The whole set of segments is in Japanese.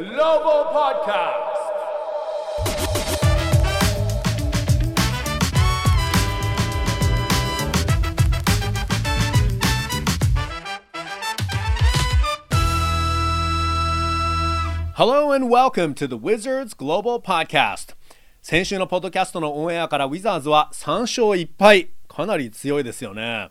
Global Podcast. Hello and welcome to the Wizards Global Podcast. 先週のポッドキャストのオンエアからウィザーズは3勝1敗。かなり強いですよね。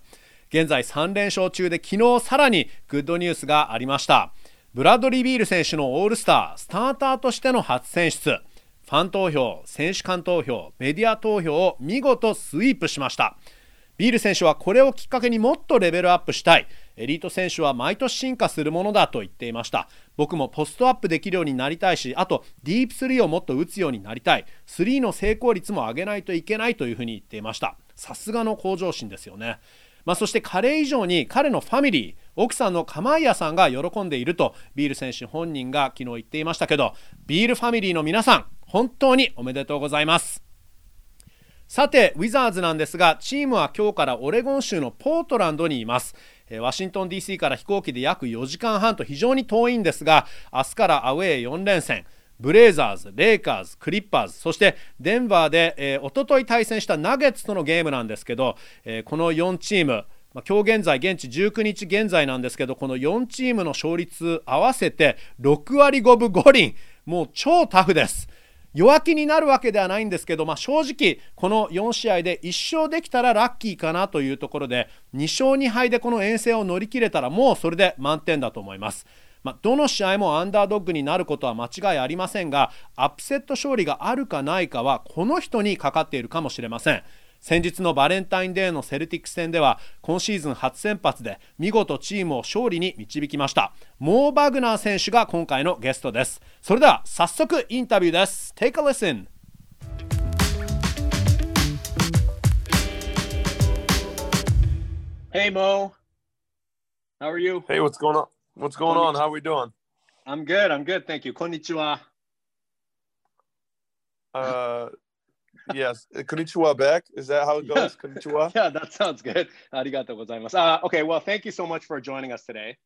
現在3連勝中で昨日さらにグッドニュースがありましたブラッドリー・ビール選手のオールスタースターターとしての初選出。ファン投票選手間投票メディア投票を見事スイープしました。ビール選手はこれをきっかけにもっとレベルアップしたい。エリート選手は毎年進化するものだと言っていました。僕もポストアップできるようになりたいしあとディープスリーをもっと打つようになりたい。スリーの成功率も上げないといけないというふうに言っていました。さすがの向上心ですよね。まあ、そして彼以上に彼のファミリー奥さんのカマイアさんが喜んでいるとビール選手本人が昨日言っていましたけどビールファミリーの皆さん本当におめでとうございます。さてウィザーズなんですがチームは今日からオレゴン州のポートランドにいます。ワシントン DC から飛行機で約4時間半と非常に遠いんですが明日からアウェー4連戦。ブレイザーズ、レイカーズ、クリッパーズ、そしてデンバーで、えー、一昨日対戦したナゲッツとのゲームなんですけど、えー、この4チーム、今日現在、現地19日現在なんですけど、この4チームの勝率合わせて6割5分5厘、もう超タフです。弱気になるわけではないんですけど、まあ、正直、この4試合で1勝できたらラッキーかなというところで、2勝2敗でこの遠征を乗り切れたら、もうそれで満点だと思います。まあ、どの試合もアンダードッグになることは間違いありませんがアップセット勝利があるかないかはこの人にかかっているかもしれません先日のバレンタインデーのセルティック戦では今シーズン初先発で見事チームを勝利に導きましたモー・バグナー選手が今回のゲストですそれでは早速インタビューです Take a listen Hey Mo, how are you? Hey, what's going on? What's going on? How are we doing? I'm good. I'm good. Thank you. Konnichiwa. Uh, yes. Konnichiwa back. Is that how it goes? Yeah. Konnichiwa. Yeah, that sounds good. Arigato gozaimasu. Uh, okay. Well, thank you so much for joining us today.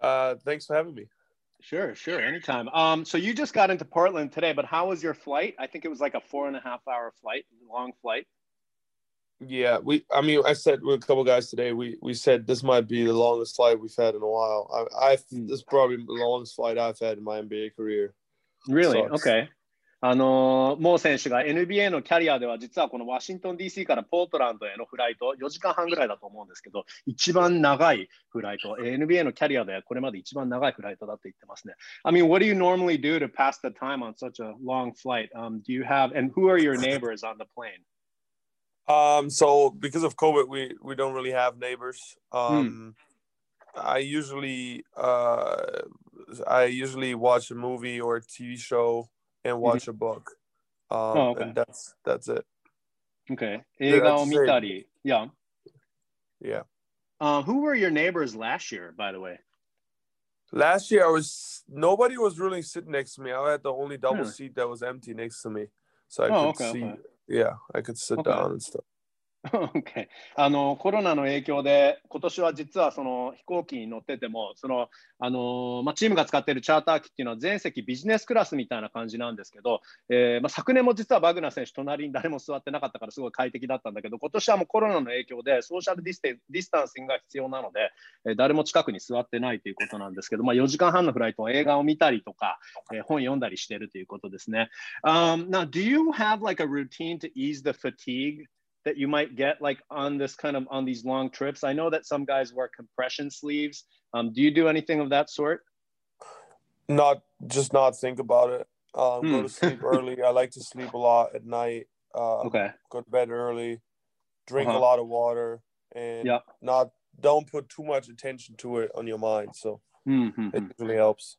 Uh, thanks for having me. Sure, sure. Anytime. Um, so you just got into Portland today, but how was your flight? I think it was like a four and a half hour flight, long flight. Yeah, we. I mean, I said with a couple guys today. We we said this might be the longest flight we've had in a while. I, I Hmm. this is probably the longest flight I've had in my NBA career. Really? Okay. あのーモー選手が NBA のキャリアでは実はこのワシントン DC からポートランドへのフライト4時間半ぐらいだと思うんですけど一番長いフライト NBA のキャリアではこれまで一番長いフライトだと言ってますね I mean what do you normally do to pass the time on such a long flight、um, do you have and who are your neighbors on the plane Um, so because of COVID, we we don't really have neighbors. Um, I usually uh, I usually watch a movie or a TV show and watch mm-hmm. a book. Um, oh, okay. And that's that's it. Okay. Yeah, yeah. Yeah. Um, who were your neighbors last year, by the way? Last year, I was nobody was really sitting next to me. I had the only double seat that was empty next to me, so I oh, could okay, see. Okay. Yeah, I could sit down and stuff. Okay. あのコロナの影響で今年は実はその飛行機に乗っててもそのあの、まあ、チームが使っているチャーター機っていうのは全席ビジネスクラスみたいな感じなんですけど、えーまあ、昨年も実はバグナー選手隣に誰も座ってなかったからすごい快適だったんだけど今年はもうコロナの影響でソーシャルディスディスタンシングが必要なので、えー誰も近くに座ってないということなんですけど、まあ、4時間半のフライトは映画を見たりとか、えー本読んだりしているということですね。Um, now, do you have like a routine to ease the fatigue that you might get like on this kind of on these long trips? I know that some guys wear compression sleeves. Um, do you do anything of that sort? Not just not think about it. Um, Go Hmm. to sleep early. I like to sleep a lot at night. Um, Okay. Go to bed early. Drink Uh-huh. a lot of water and Yep. not don't put too much attention to it on your mind. So Hmm, hmm, it really helps.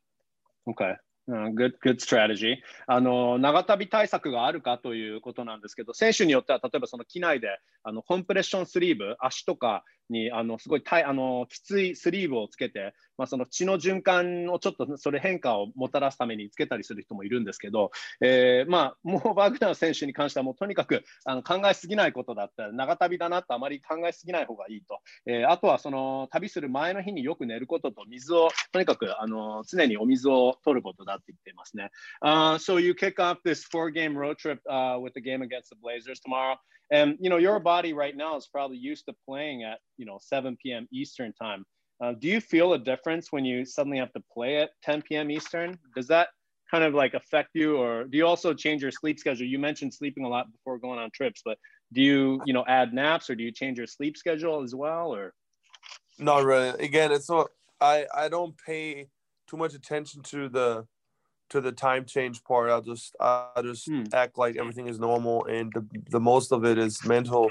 Okay. うん good, good strategy. あの長旅対策があるかということなんですけど、選手によっては例えばその機内であのコンプレッションスリーブ、足とかにあのすごいたいあのきついスリーブをつけて、まあ、その血の循環をちょっとそれ変化をもたらすためにつけたりする人もいるんですけど、えー、まあ、もうバグナー選手に関してはもうとにかくあの考えすぎないことだった長旅だなとあまり考えすぎない方がいいと、えー、あとはその旅する前の日によく寝ることと水をとにかくあの常にお水を取ることだって言ってますね。Uh, so you kick off this four-game road trip uh, with the game against the Blazers tomorrow. And you know your body right now is probably used to playing at you know 7 p.m. Eastern time. Uh, do you feel a difference when you suddenly have to play at 10 p.m. Eastern? Does that kind of like affect you, or do you also change your sleep schedule? You mentioned sleeping a lot before going on trips, but do you you know add naps or do you change your sleep schedule as well, or? Not really. Again, it's not. I I don't pay too much attention to the to the time change part. I'll just I'll just hmm. act like everything is normal, and the the most of it is mental,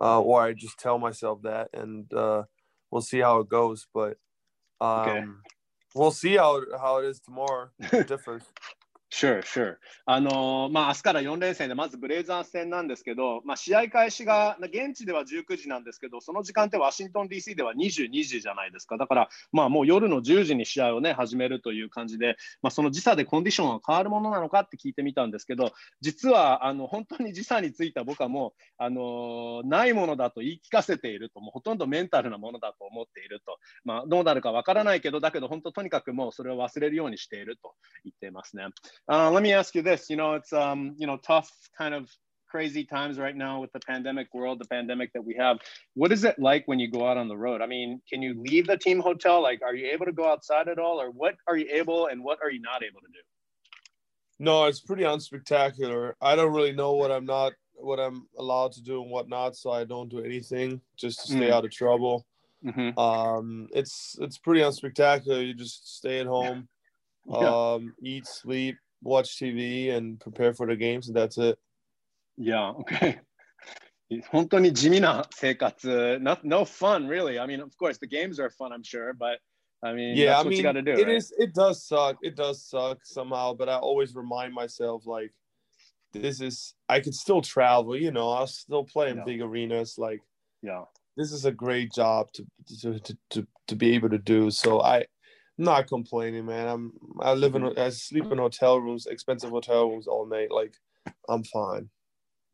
uh, or I just tell myself that, and uh, we'll see how it goes. But um, okay. we'll see how how it is tomorrow. It differs. Sure, sure. あのー、まあ、明日から4連戦で、まずブレイザーズ戦なんですけど、まあ、試合開始が、現地では19時なんですけど、その時間ってワシントン DC では22時じゃないですか。だから、まあ、もう夜の10時に試合をね、始めるという感じで、まあ、その時差でコンディションは変わるものなのかって聞いてみたんですけど、実は、あの、本当に時差についた僕はもう、あのー、ないものだと言い聞かせていると、もうほとんどメンタルなものだと思っていると。まあ、どうなるかわからないけど、だけど本当とにかくもうそれを忘れるようにしていると言っていますね。Uh, let me ask you this. You know, it's um, you know, tough kind of crazy times right now with the pandemic world, the pandemic that we have. What is it like when you go out on the road? I mean, can you leave the team hotel? Like, are you able to go outside at all, or what are you able and what are you not able to do? No, it's pretty unspectacular. I don't really know what I'm not, what I'm allowed to do and what not, so I don't do anything just to stay mm. out of trouble. Mm-hmm. Um, it's it's pretty unspectacular. You just stay at home, yeah. um, eat, sleep, watch TV and prepare for the games, and that's it. Yeah, okay. 本当に地味な生活。No, no fun, really. I mean, of course, the games are fun, I'm sure, but I mean, yeah, I mean, do, it right? is. It does suck. It does suck somehow, but I always remind myself like, this is. I could still travel. You know, I'll still play in yeah. big arenas. Like, yeah, this is a great job to to to to, to be able to do. So I not complaining, man. I'm I live in I sleep in hotel rooms, expensive hotel rooms all night. Like I'm fine.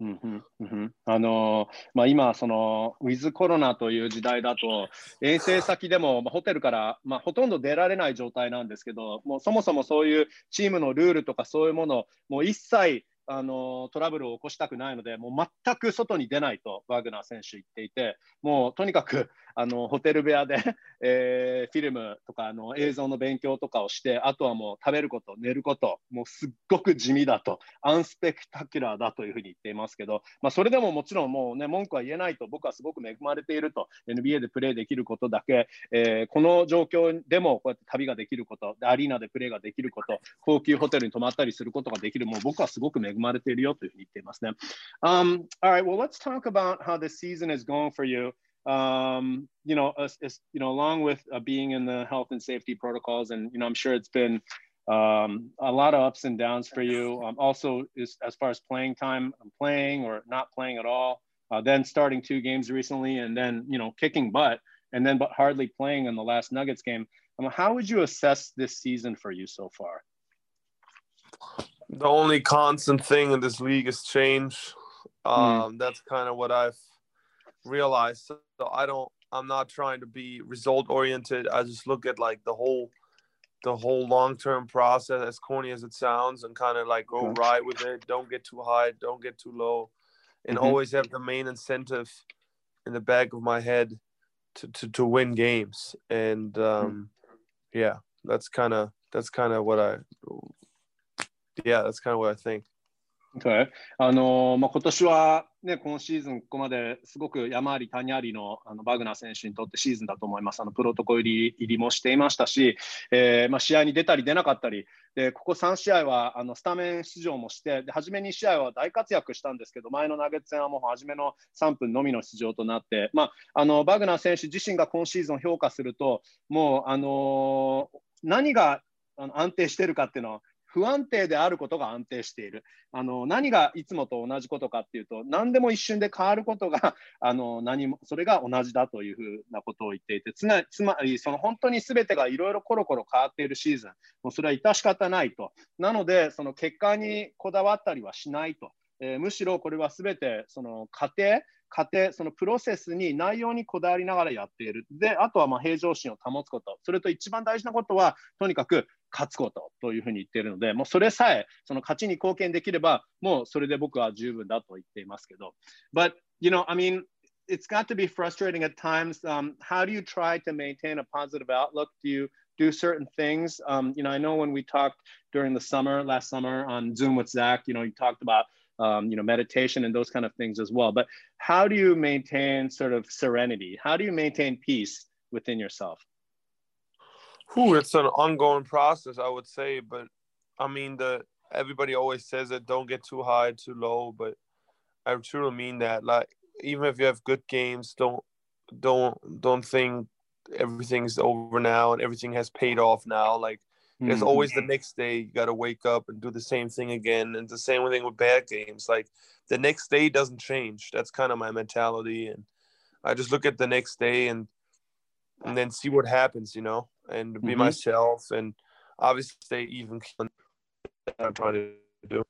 うんうんあのまあ、今、そのウィズコロナという時代だと、遠征先でも、まあ、ホテルから、まあ、ほとんど出られない状態なんですけど、もうそもそもそういうチームのルールとかそういうもの、もう一切あのトラブルを起こしたくないので、もう全く外に出ないとワグナー選手言っていて、もうとにかくあのホテル部屋で、えー、フィルムとかあの映像の勉強とかをして、あとはもう食べること、寝ること、もうすっごく地味だと、アンスペクタキュラーだというふうに言っていますけど、まあ、それでももちろんもうね、文句は言えないと、僕はすごく恵まれていると、NBA でプレーできることだけ、えー、この状況でもこうやって旅ができること、アリーナでプレーができること、高級ホテルに泊まったりすることができる、もう僕はすごく恵まれているよというふうに言っていますね。Um, all right, well, let's talk about how the season is going for you. Um, you know, as, as, you know, along with uh, being in the health and safety protocols, and you know, I'm sure it's been um, a lot of ups and downs for you. Um, also, is, as far as playing time, um, playing or not playing at all, uh, then starting two games recently, and then you know, kicking butt, and then but hardly playing in the last Nuggets game. Um, how would you assess this season for you so far? The only constant thing in this league is change. Hmm. Um, mm. That's kind of what I've realized. So I don't. I'm not trying to be result oriented. I just look at like the whole, the whole long term process. As corny as it sounds, and kind of like go okay. right with it. Don't get too high. Don't get too low, and mm-hmm. always have the main incentive in the back of my head to to, to win games. And um, mm-hmm. yeah, that's kind of that's kind of what I. Yeah, that's kind of what I think. Okay. あのまあ、今年は、ね、今シーズン、ここまですごく山あり谷ありのあのバグナー選手にとってシーズンだと思います。あのプロトコ入り入りもしていましたし、えーまあ、試合に出たり出なかったり、でここ3試合はあのスタメン出場もして、で初め2試合は大活躍したんですけど、前の投げ戦はもう初めの3分のみの出場となって、まあ、あのバグナー選手自身が今シーズン評価すると、もう、あのー、何があの安定してるかっていうのは、不安定であることが安定している。あの何がいつもと同じことかっていうと、何でも一瞬で変わることが あの何もそれが同じだというふうなことを言っていて、つまりその本当にすべてがいろいろコロコロ変わっているシーズン、もうそれは致し方ないと。なので、その結果にこだわったりはしないと。えー、むしろこれはすべてその過程、過程、そのプロセスに内容にこだわりながらやっている。で、あとはま平常心を保つこと。それと一番大事なことは、とにかく勝つことというふうに言っているので、もうそれさえ、その勝ちに貢献できれば、もうそれで僕は十分だと言っていますけど。But, you know, I mean, it's got to be frustrating at times. Um, how do you try to maintain a positive outlook? Do you do certain things? Um, you know, I know when we talked during the summer, last summer on Zoom with Zach, you know, you talked about um, you know, meditation and those kind of things as well. But how do you maintain sort of serenity? How do you maintain peace within yourself? Whew, it's an ongoing process, I would say. But I mean, the everybody always says that don't get too high, too low. But I truly mean that. Like, even if you have good games, don't don't don't think everything's over now and everything has paid off now. Like there's mm-hmm. always the next day you got to wake up and do the same thing again. And the same thing with bad games. Like the next day doesn't change. That's kind of my mentality. And I just look at the next day and and then see what happens, you know, and be mm-hmm. myself and obviously stay even. I'm trying to do.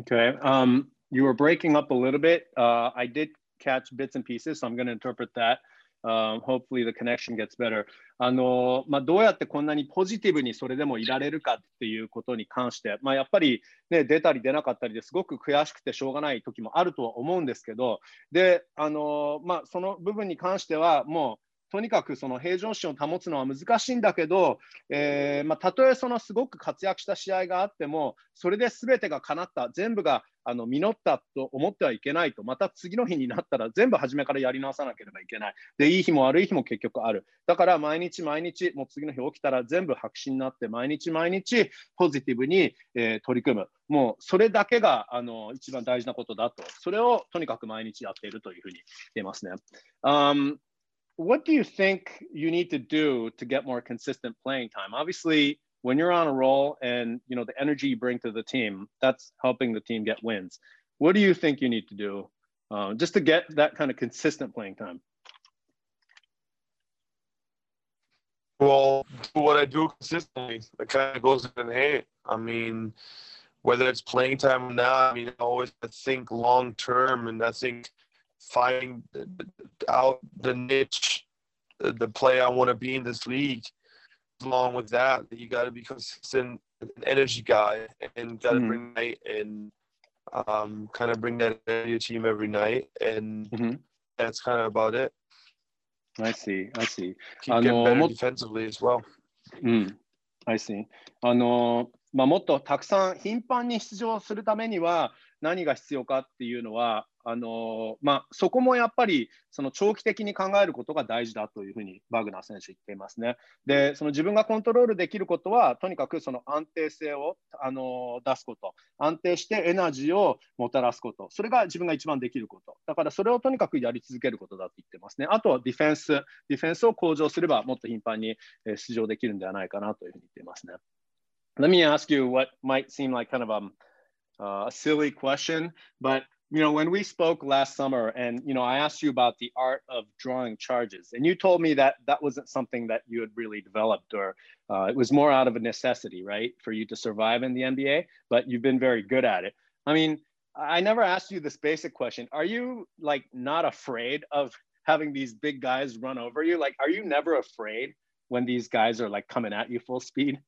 Okay. Um, you were breaking up a little bit. Uh, I did catch bits and pieces, so I'm going to interpret that. Um, hopefully the connection gets better. あのまあ、どうやってこんなにポジティブにそれでもいられるかっていうことに関して、まあ、やっぱり、ね、出たり出なかったりですごく悔しくてしょうがない時もあるとは思うんですけど、であのまあ、その部分に関しては、もうとにかくその平常心を保つのは難しいんだけど、えーまあ、たとえそのすごく活躍した試合があっても、それで全てが叶った、全部があの実ったと思ってはいけないと、また次の日になったら全部初めからやり直さなければいけない。で、いい日も悪い日も結局ある。だから毎日毎日、もう次の日起きたら全部白紙になって、毎日毎日ポジティブに、えー、取り組む。もうそれだけがあの一番大事なことだと。それをとにかく毎日やっているというふうに言えますね。Um, what do you think you need to do to get more consistent playing time? Obviously, when you're on a roll and you know the energy you bring to the team, that's helping the team get wins. What do you think you need to do uh, just to get that kind of consistent playing time? Well, what I do consistently, it kind of goes in hand. I mean, whether it's playing time or not, I mean, I always think long term, and I think find out the niche, the play I want to be in this league. Along with that, you got to be consistent, an energy guy, and got to mm-hmm. bring night and um, kind of bring that to your team every night, and mm-hmm. that's kind of about it. I see, I see. Keep getting better defensively as well. うん、I see. あのまあ、もっとたくさん頻繁に出場するためには何が必要かっていうのは あのまあ、そこもやっぱりその長期的に考えることが大事だというふうにバグナー選手言っていますね。で、その自分がコントロールできることは、とにかくその安定性をあの出すこと、安定してエナジーをもたらすこと、それが自分が一番できること。だからそれをとにかくやり続けることだと言ってますね。あとはディフェンス、ディフェンスを向上すればもっと頻繁に出場できるんではないかなというふうに言っていますね。Let me ask you what might seem like kind of a, uh, a silly question, but you know, when we spoke last summer and, you know, I asked you about the art of drawing charges and you told me that that wasn't something that you had really developed or uh, it was more out of a necessity, right, for you to survive in the NBA, but you've been very good at it. I mean, I never asked you this basic question. Are you like not afraid of having these big guys run over you? Like, are you never afraid when these guys are like coming at you full speed?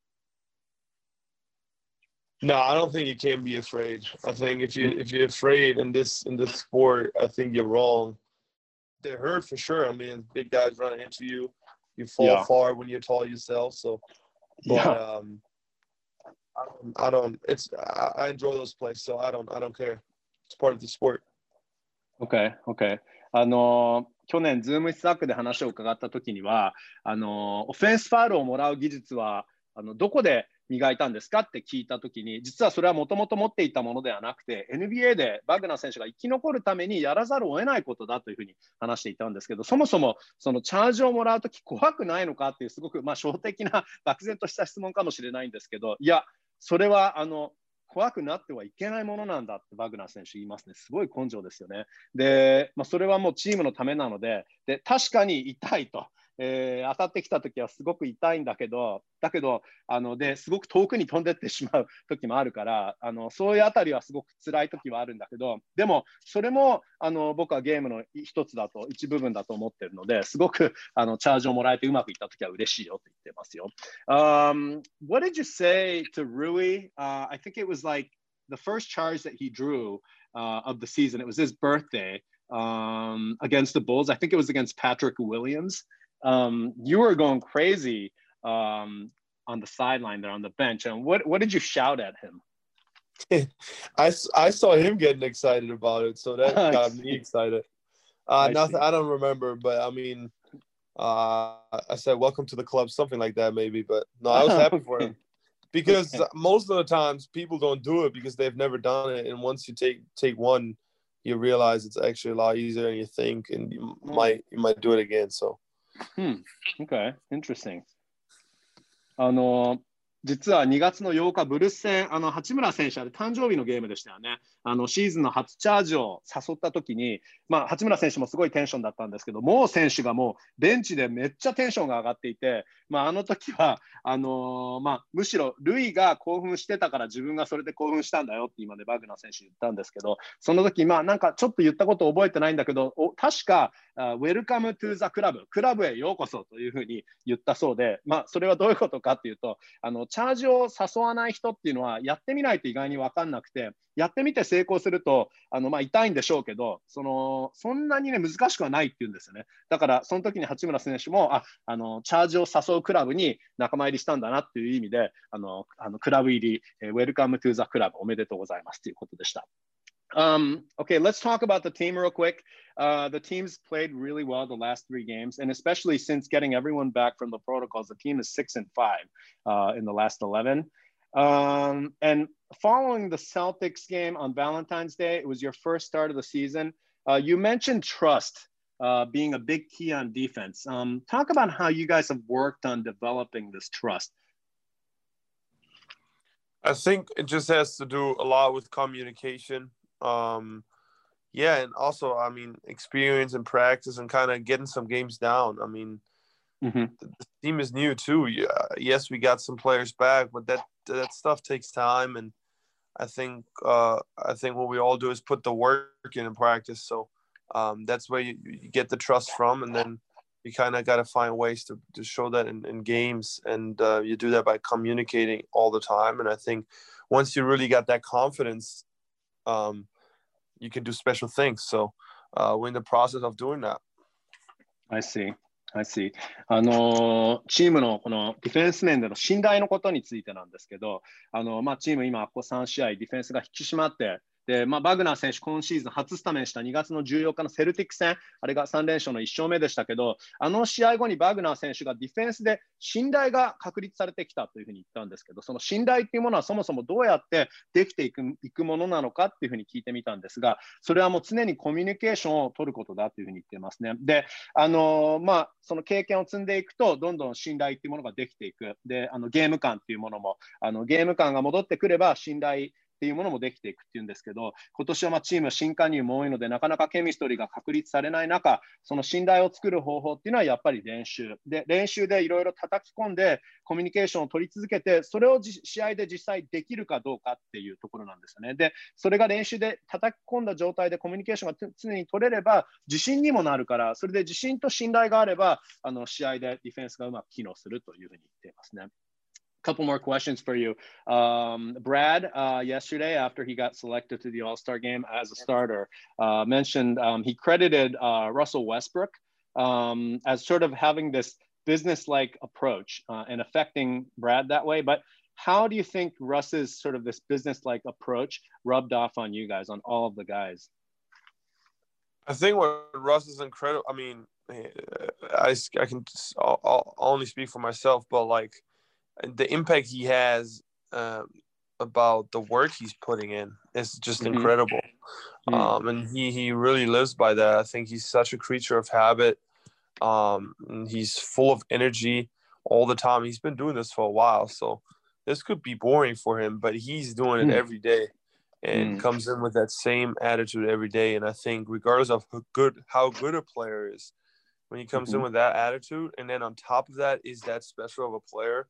No, I don't think you can be afraid. I think if you if you're afraid in this in this sport, I think you're wrong. They hurt for sure. I mean, big guys running into you, you fall yeah. far when you're tall yourself. So, but yeah. um, I don't, I don't. It's I, I enjoy those plays, so I don't I don't care. It's part of the sport. Okay, okay. あの去年、ズームスタックで話を伺ったときにはあの、オフェンスファールをもらう技術はあのどこで 磨いたんですか？って聞いたときに、実はそれはもともと持っていたものではなくて、NBA でバグナー選手が生き残るためにやらざるを得ないことだというふうに話していたんですけど、そもそもそのチャージをもらうとき怖くないのかっていう、すごくまあ小的な漠然とした質問かもしれないんですけど、いや、それはあの怖くなってはいけないものなんだってバグナー選手言いますね。すごい根性ですよね。で、まあ、それはもうチームのためなので、で確かに痛いと。えー、当たってきた時はすごく痛いんだけど、だけど、あのですごく遠くに飛んでってしまう時もあるから、あのそういうあたりはすごく辛い時はあるんだけど、でも、それもあの僕はゲームの一つだと、一部分だと思ってるので、すごくあのチャージをもらえてうまくいった時は嬉しいよって言ってますよ。Um, what did you say to Rui?、Uh, I think it was like the first charge that he drew uh, of the season. It was his birthday um, against the Bulls. I think it was against Patrick Williams. Um, you were going crazy um, on the sideline there on the bench. And what what did you shout at him? I, I saw him getting excited about it, so that got me excited. Uh, I nothing, I don't remember, but I mean, uh, I said "Welcome to the club," something like that, maybe. But no, I was happy for him because okay. most of the times people don't do it because they've never done it, and once you take take one, you realize it's actually a lot easier than you think, and you mm. might you might do it again. So Hmm. Okay. Interesting. あの、実は2月の8日、ブルース戦、あの八村選手、あれ誕生日のゲームでしたよね。あのシーズンの初チャージを誘ったときに、まあ、八村選手もすごいテンションだったんですけど、もう選手がもうベンチでめっちゃテンションが上がっていて、まあ、あの時はあのー、まあ、むしろルイが興奮してたから自分がそれで興奮したんだよって今ね、バグナー選手言ったんですけど、その時まあなんかちょっと言ったこと覚えてないんだけど、確か、 Welcome to the club、クラブへようこそというふうに言ったそうで、まあ、それはどういうことかっていうと、あのチャージを誘わない人っていうのは、やってみないと意外に分かんなくて、やってみて成功すると、あのまあ、痛いんでしょうけど、そのそんなに、ね、難しくはないっていうんですよね。だから、その時に八村選手もああの、チャージを誘うクラブに仲間入りしたんだなっていう意味で、あのあのクラブ入り、 Welcome toゥーザクラブおめでとうございますということでした。Um, okay, let's talk about the team real quick. Uh, the team's played really well the last three games, and especially since getting everyone back from the protocols, the team is six and five uh, in the last 11. Um, and following the Celtics game on Valentine's Day, it was your first start of the season. Uh, you mentioned trust uh, being a big key on defense. Um, talk about how you guys have worked on developing this trust. I think it just has to do a lot with communication. Um, yeah, and also, I mean, experience and practice and kind of getting some games down. I mean, mm-hmm. the, the, team is new too. Yeah, yes, we got some players back, but that that stuff takes time, and I think uh, I think what we all do is put the work in in practice. So um, that's where you, you, get the trust from, and then you kind of got to find ways to, to show that in, in games, and uh, you do that by communicating all the time. And I think once you really got that confidence, um, you can do special things. So uh, we're in the process of doing that. I see. I see. あのチームのこのディフェンス面での信頼のことについてなんですけど、あのまあ、チーム今、ここ3試合、ディフェンスが引き締まって、で、まあ、バグナー選手、今シーズン初スタメンした2月の14日のセルティック戦、あれが3連勝の1勝目でしたけど、あの試合後にバグナー選手がディフェンスで信頼が確立されてきたというふうに言ったんですけど、その信頼っていうものはそもそもどうやってできていくいくものなのかっていうふうに聞いてみたんですが、それはもう常にコミュニケーションを取ることだというふうに言ってますね。で、あのー、まあ、その経験を積んでいくと、どんどん信頼っていうものができていく。で、あのゲーム感っていうものも、あのゲーム感が戻ってくれば信頼っていうものもできていくっていうんですけど、今年はまチーム新加入も多いので、なかなかケミストリーが確立されない中、その信頼を作る方法っていうのはやっぱり練習。で、練習でいろいろ叩き込んで、コミュニケーションを取り続けて、それを試合で実際できるかどうかっていうところなんですよね。で、それが練習で叩き込んだ状態でコミュニケーションが常に取れれば、自信にもなるから、それで自信と信頼があれば、あの試合でディフェンスがうまく機能するというふうに言っていますね。Couple more questions for you. Um, Brad, uh, yesterday after he got selected to the All Star game as a starter, uh, mentioned um, he credited uh, Russell Westbrook um, as sort of having this business like approach uh, and affecting Brad that way. But how do you think Russ's sort of this business like approach rubbed off on you guys, on all of the guys? I think what Russ is incredible. I mean, I, I can I'll, I'll only speak for myself, but like the impact he has um, about the work he's putting in. is just Mhm. incredible. Mm. Um, and he he really lives by that. I think he's such a creature of habit. Um, and he's full of energy all the time. He's been doing this for a while, so this could be boring for him, but he's doing it Mm. every day and Mm. comes in with that same attitude every day. And I think regardless of how good how good a player is, when he comes in Mhm. with that attitude, and then on top of that is that special of a player,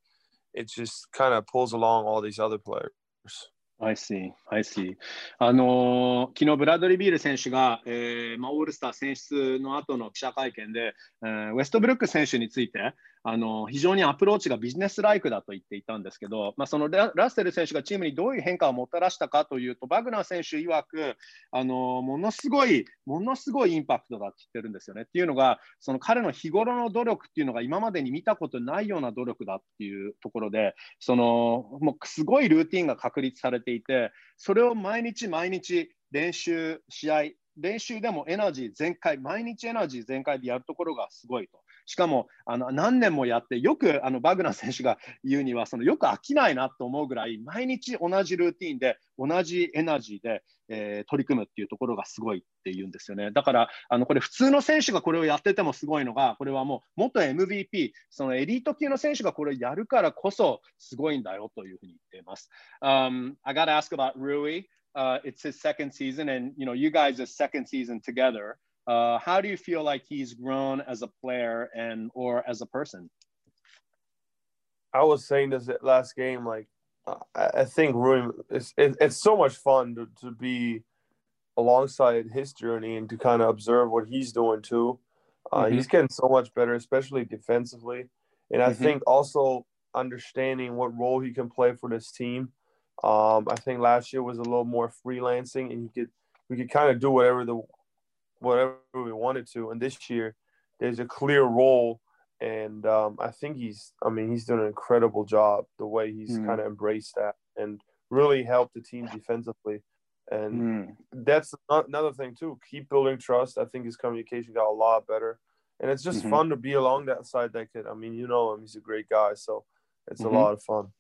it just kind of pulls along all these other players. I see, I see. あのー昨日ブラッドリー・ビール選手が、えーまあ、オールスター選出の後の記者会見で、えーウェストブルック選手について、あの非常にアプローチがビジネスライクだと言っていたんですけど、まあ、そのラッセル選手がチームにどういう変化をもたらしたかというと、バグナー選手曰く、あのものすごい、ものすごいインパクトだって言ってるんですよね。っていうのが、その彼の日頃の努力っていうのが今までに見たことないような努力だっていうところで、そのもうすごいルーティンが確立されていて、それを毎日毎日練習、試合、練習でもエナジー全開、毎日エナジー全開でやるところがすごいと。しかもあの何年もやって、よくあのバグナー選手が言うには、そのよく飽きないなと思うぐらい、毎日同じルーティンで、同じエナジーで、えー取り組むっていうところがすごいっていうんですよね。だから、あのこれ、普通の選手がこれをやっててもすごいのが、これはもう元 MVP、そのエリート級の選手がこれをやるからこそすごいんだよというふうに言っています。Um, I got to ask about Rui. Uh, it's his second season, and you know, you guys' second season together. Uh, how do you feel like he's grown as a player and or as a person? I was saying this at last game, like I think Rui, it's it, it's so much fun to, to be alongside his journey and to kind of observe what he's doing too. Uh, Mhm. He's getting so much better, especially defensively, and I Mhm. think also understanding what role he can play for this team. Um, I think last year was a little more freelancing, and he could we could kind of do whatever the whatever we wanted to. And this year, there's a clear role and um, I think he's I mean he's done an incredible job the way he's Mm. kind of embraced that and really helped the team defensively and Mm. that's another thing too keep building trust I think his communication got a lot better and it's just Mhm. fun to be along that side that kid I mean you know him he's a great guy so it's Mhm. a lot of fun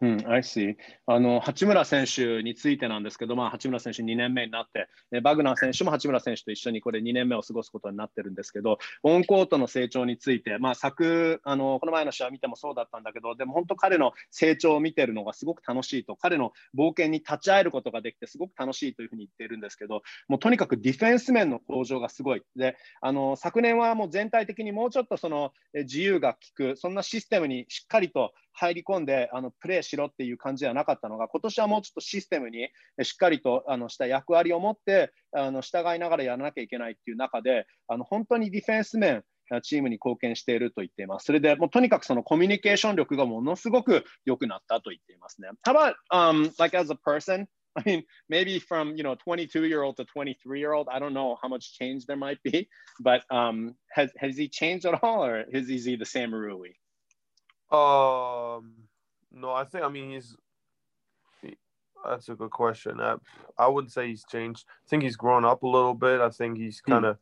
うん、I see あの八村選手についてなんですけど、まあ、八村選手2年目になって、えバグナー選手も八村選手と一緒にこれ2年目を過ごすことになってるんですけど、オンコートの成長について、まあ、昨あのこの前の試合見てもそうだったんだけど、でも本当、彼の成長を見てるのがすごく楽しいと、彼の冒険に立ち会えることができて、すごく楽しいというふうに言っているんですけど、もうとにかくディフェンス面の向上がすごい。であの昨年はもう全体的にもうちょっとその自由が利く、そんなシステムにしっかりと入り込んであのプレーしろっていう感じではなかったのが、今年はもうちょっとシステムにしっかりとあのした役割を持ってあの従いながらやらなきゃいけないっていう中で、あの本当にディフェンス面、チームに貢献していると言っています。それでもうとにかくそのコミュニケーション力がものすごく良くなったと言っていますね。How about、um, like as a person? I mean, maybe from you know 22 year old to 23 year old. I don't know how much change there might be, but um, has has he changed at all, or is he the same Rui? um no I think I mean he's he- that's a good question I, I wouldn't say he's changed I think he's grown up a little bit I think he's Hmm. kind of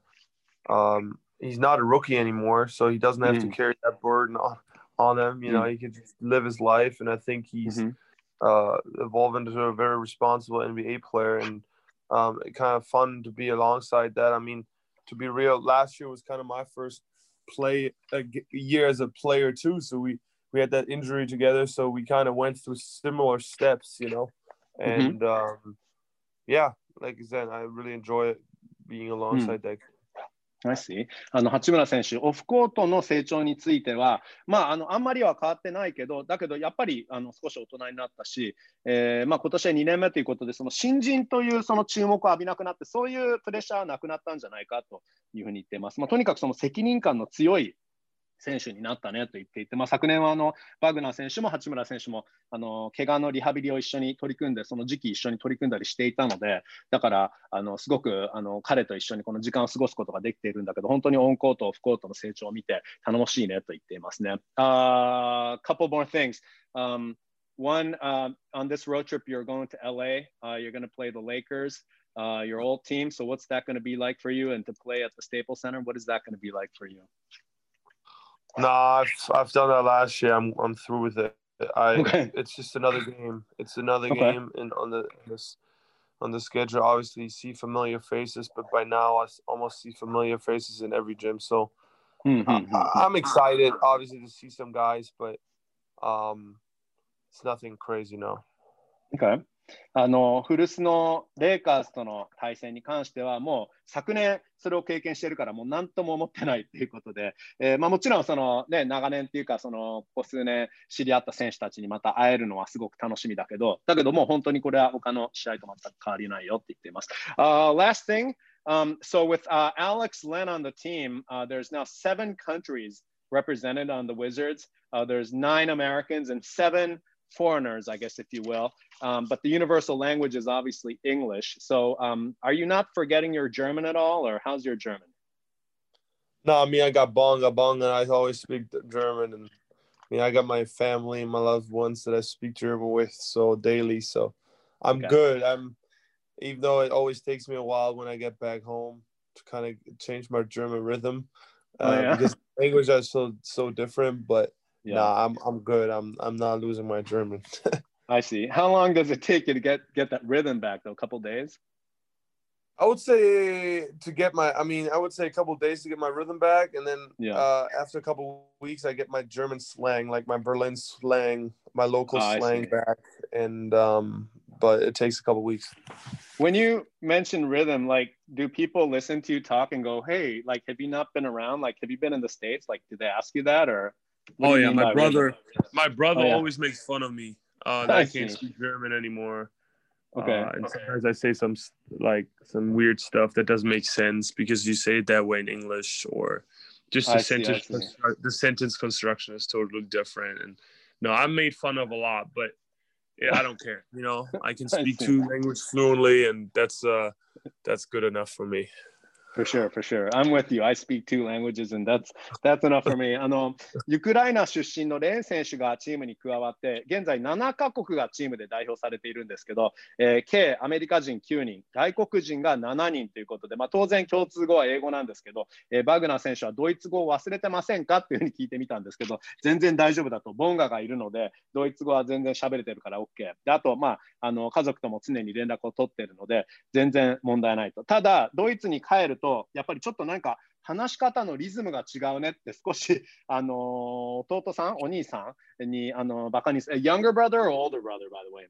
um he's not a rookie anymore so he doesn't have to Hmm. carry that burden on on him you know he can just live his life and I think he's Mhm. uh, evolve into a very responsible NBA player, and um, it kind of fun to be alongside that. I mean, to be real, last year was kind of my first play a year as a player too. So we we had that injury together, so we kind of went through similar steps, you know, and um, yeah, like I said, I really enjoy being alongside that. I see. あの八村選手、オフコートの成長については、まあ、あのあんまりは変わってないけど、だけどやっぱりあの少し大人になったし、えーまあ今年は2年目ということで、その新人というその注目を浴びなくなって、そういうプレッシャーはなくなったんじゃないかというふうに言っています。まあ、とにかくその責任感の強い選手になったねと言っていて、まあ、昨年はあのバグナー選手も八村選手もあの怪我のリハビリを一緒に取り組んで、その時期一緒に取り組んだりしていたので、だからあのすごくあの彼と一緒にこの時間を過ごすことができているんだけど、本当にオンコート、オフコートの成長を見て頼もしいねと言っていますね。Uh, couple more things.、Um, one, uh, on this road trip, you're going to LA. Uh, you're going to play the Lakers, uh, your old team. So, what's that going to be like for you? And to play at the Staples Center, what is that going to be like for you? Nah, I've, I've done that last year. I'm I'm through with it. I Okay. it's just another game. It's another Okay. game and on the this on the schedule. Obviously, see familiar faces, but by now I almost see familiar faces in every gym. So I, I'm excited, obviously, to see some guys, but um, it's nothing crazy. No. Okay. あの古巣のレイカーズとの対戦に関しては、もう昨年それを経験してるから、もう何とも思ってないっていうことで、えーまあ、もちろんその、ね、長年っていうか、そのここ数年知り合った選手たちにまた会えるのはすごく楽しみだけど、だけどもう本当にこれは他の試合と全く変わりないよって言っています。Uh, last thing, um, so with uh, Alex Len on the team, uh, there's now seven countries represented on the Wizards. Uh, there's nine Americans and seven foreigners, I guess, if you will. Um, but the universal language is obviously English. So, um, are you not forgetting your German at all, or how's your German? No, I mean I got bonga bonga. I always speak German, and I mean I got my family and my loved ones that I speak German with so daily. So I'm Okay. good. I'm even though it always takes me a while when I get back home to kind of change my German rhythm Oh, uh, yeah? because language are so so different. But Yeah, nah, I'm I'm good. I'm I'm not losing my German. I see. How long does it take you to get get that rhythm back? Though, a couple days. I would say to get my, I mean, I would say a couple days to get my rhythm back, and then Yeah. uh, after a couple of weeks, I get my German slang, like my Berlin slang, my local Oh, slang back, and um, but it takes a couple weeks. When you mention rhythm, like, do people listen to you talk and go, "Hey, like, have you not been around? Like, have you been in the states? Like, did they ask you that, or?" What Oh yeah, my brother, rhythm? my brother Oh, yeah. always makes fun of me uh, that I I, can't see. speak German anymore. Okay. Uh, and sometimes I say some like some weird stuff that doesn't make sense because you say it that way in English or just the I sentence see. the sentence construction is totally different. And no, I'm made fun of a lot, but yeah, I don't care. You know, I can speak see. two languages fluently, and that's uh that's good enough for me. For sure, for sure. I'm with you. I speak two languages, and that's that's enough for me. あの、ウクライナ出身のレン選手がチームに加わって、現在7カ国がチームで代表されているんですけど、えー計アメリカ人9人、外国人が7人ということで、まあ、当然共通語は英語なんですけど、えーバグナー選手はドイツ語を忘れてませんかっていうふうに聞いてみたんですけど、全然大丈夫だと、ボンガがいるので、ドイツ語は全然喋れてるから OK。であと、まあ、あの家族とも常に連絡を取ってるので、全然問題ないと。ただ、ドイツに帰ると、やっぱりちょっとなんか話し方のリズムが違うねって少し、あのー弟さん、お兄さんにあのバカにす、a younger brother or older brother, by the way?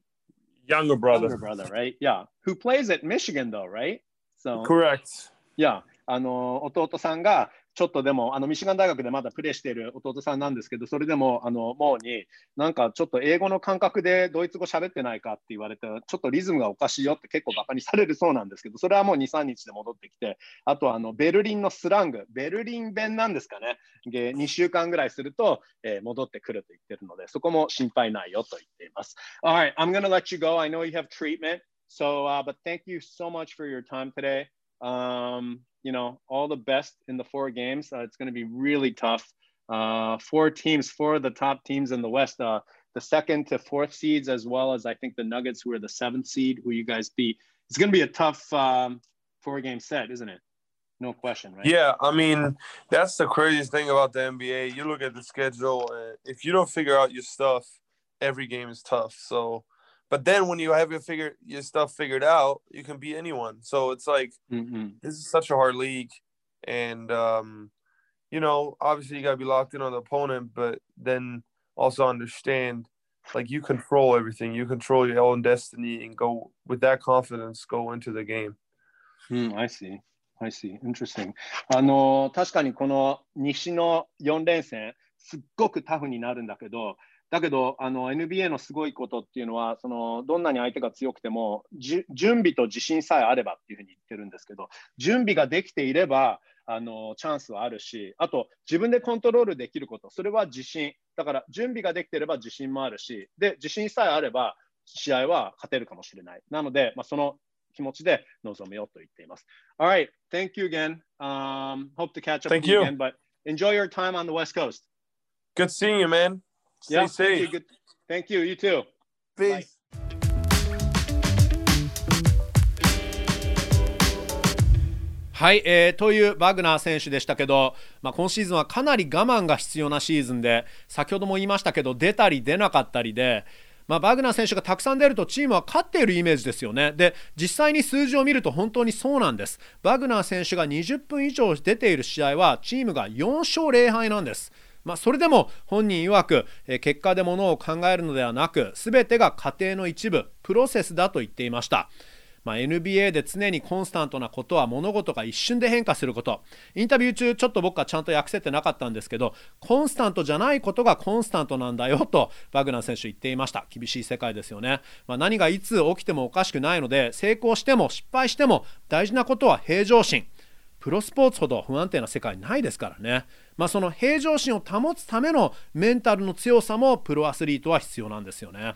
Younger brother, Younger brother, right? Yeah. Who plays at Michigan, though, right? So, correct. いや、あの弟さんがちょっとでもあのミシガン大学でまだプレーしている弟さんなんですけど、それでもあのもうになんかちょっと英語の感覚でドイツ語喋ってないかって言われて、ちょっとリズムがおかしいよって結構バカにされるそうなんですけど、それはもう2、3日で戻ってきて、あとあのベルリンのスラング、ベルリン弁なんですかね、で2週間ぐらいすると、えー戻ってくると言ってるので、そこも心配ないよと言っています。Alright, I'm going to let you go. I know you have treatment. So, uh, but thank you so much for your time today. Um, you know, all the best in the four games. Uh, it's going to be really tough. Uh, four teams, four of the top teams in the West, uh, the second to fourth seeds, as well as I think the Nuggets, who are the seventh seed, who you guys beat. It's going to be a tough um, four game set, isn't it? No question, right? Yeah, I mean that's the craziest thing about the NBA. You look at the schedule, and if you don't figure out your stuff, every game is tough. So, but then when you have your figure your stuff figured out, you can beat anyone. So it's like Mhm. this is such a hard league, and um, you know, obviously you gotta be locked in on the opponent, but then also understand like you control everything. You control your own destiny, and go with that confidence go into the game. うん、I see. I see. Interesting. あの、確かにこの西の4連戦、すっごくタフになるんだけど、 だけど、あの、NBA のすごいことっていうのは、その、どんなに相手が強くても、じゅ準備と自信さえあればっていうふうに言ってるんですけど、準備ができていれば、あの、チャンスはあるし、あと、自分でコントロールできること、それは自信。だから、準備ができていれば自信もあるし、で、自信さえあれば、試合は勝てるかもしれない。なので、まあ、その気持ちで臨むよと言っています。Alright, thank you again. Um, hope to catch up Thank you. again, but enjoy your time on the West Coast. Good seeing you, man. Stay Yeah, thank safe. you. Good. Thank you. You too. Peace. はい、えー、というバグナー選手でしたけど、まあ、今シーズンはかなり我慢が必要なシーズンで先ほども言いましたけど出たり出なかったりで、まあ、バグナー選手がたくさん出るとチームは勝っているイメージですよねで実際に数字を見ると本当にそうなんですバグナー選手が20分以上出ている試合はチームが4勝0敗なんですまあ、それでも本人曰く、え結果でものを考えるのではなく全てが過程の一部プロセスだと言っていました。まあ、NBA で常にコンスタントなことは物事が一瞬で変化すること。インタビュー中ちょっと僕はちゃんと訳せてなかったんですけどコンスタントじゃないことがコンスタントなんだよとバグナー選手言っていました。厳しい世界ですよね、まあ、何がいつ起きてもおかしくないので成功しても失敗しても大事なことは平常心。プロスポーツほど不安定な世界ないですからね、まあ、その平常心を保つためのメンタルの強さもプロアスリートは必要なんですよね。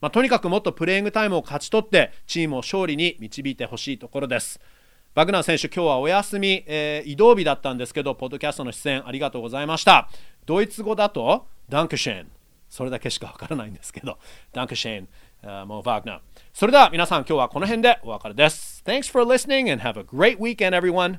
まあ、とにかくもっとプレイングタイムを勝ち取ってチームを勝利に導いてほしいところです。バグナー選手、今日はお休み、えー、移動日だったんですけど、ポッドキャストの出演ありがとうございました。ドイツ語だと、ダンクシェン。それだけしかわからないんですけど、ダンクシェン、uh, もうバグナー。それでは皆さん、今日はこの辺でお別れです。Thanks for listening and have a great weekend, everyone.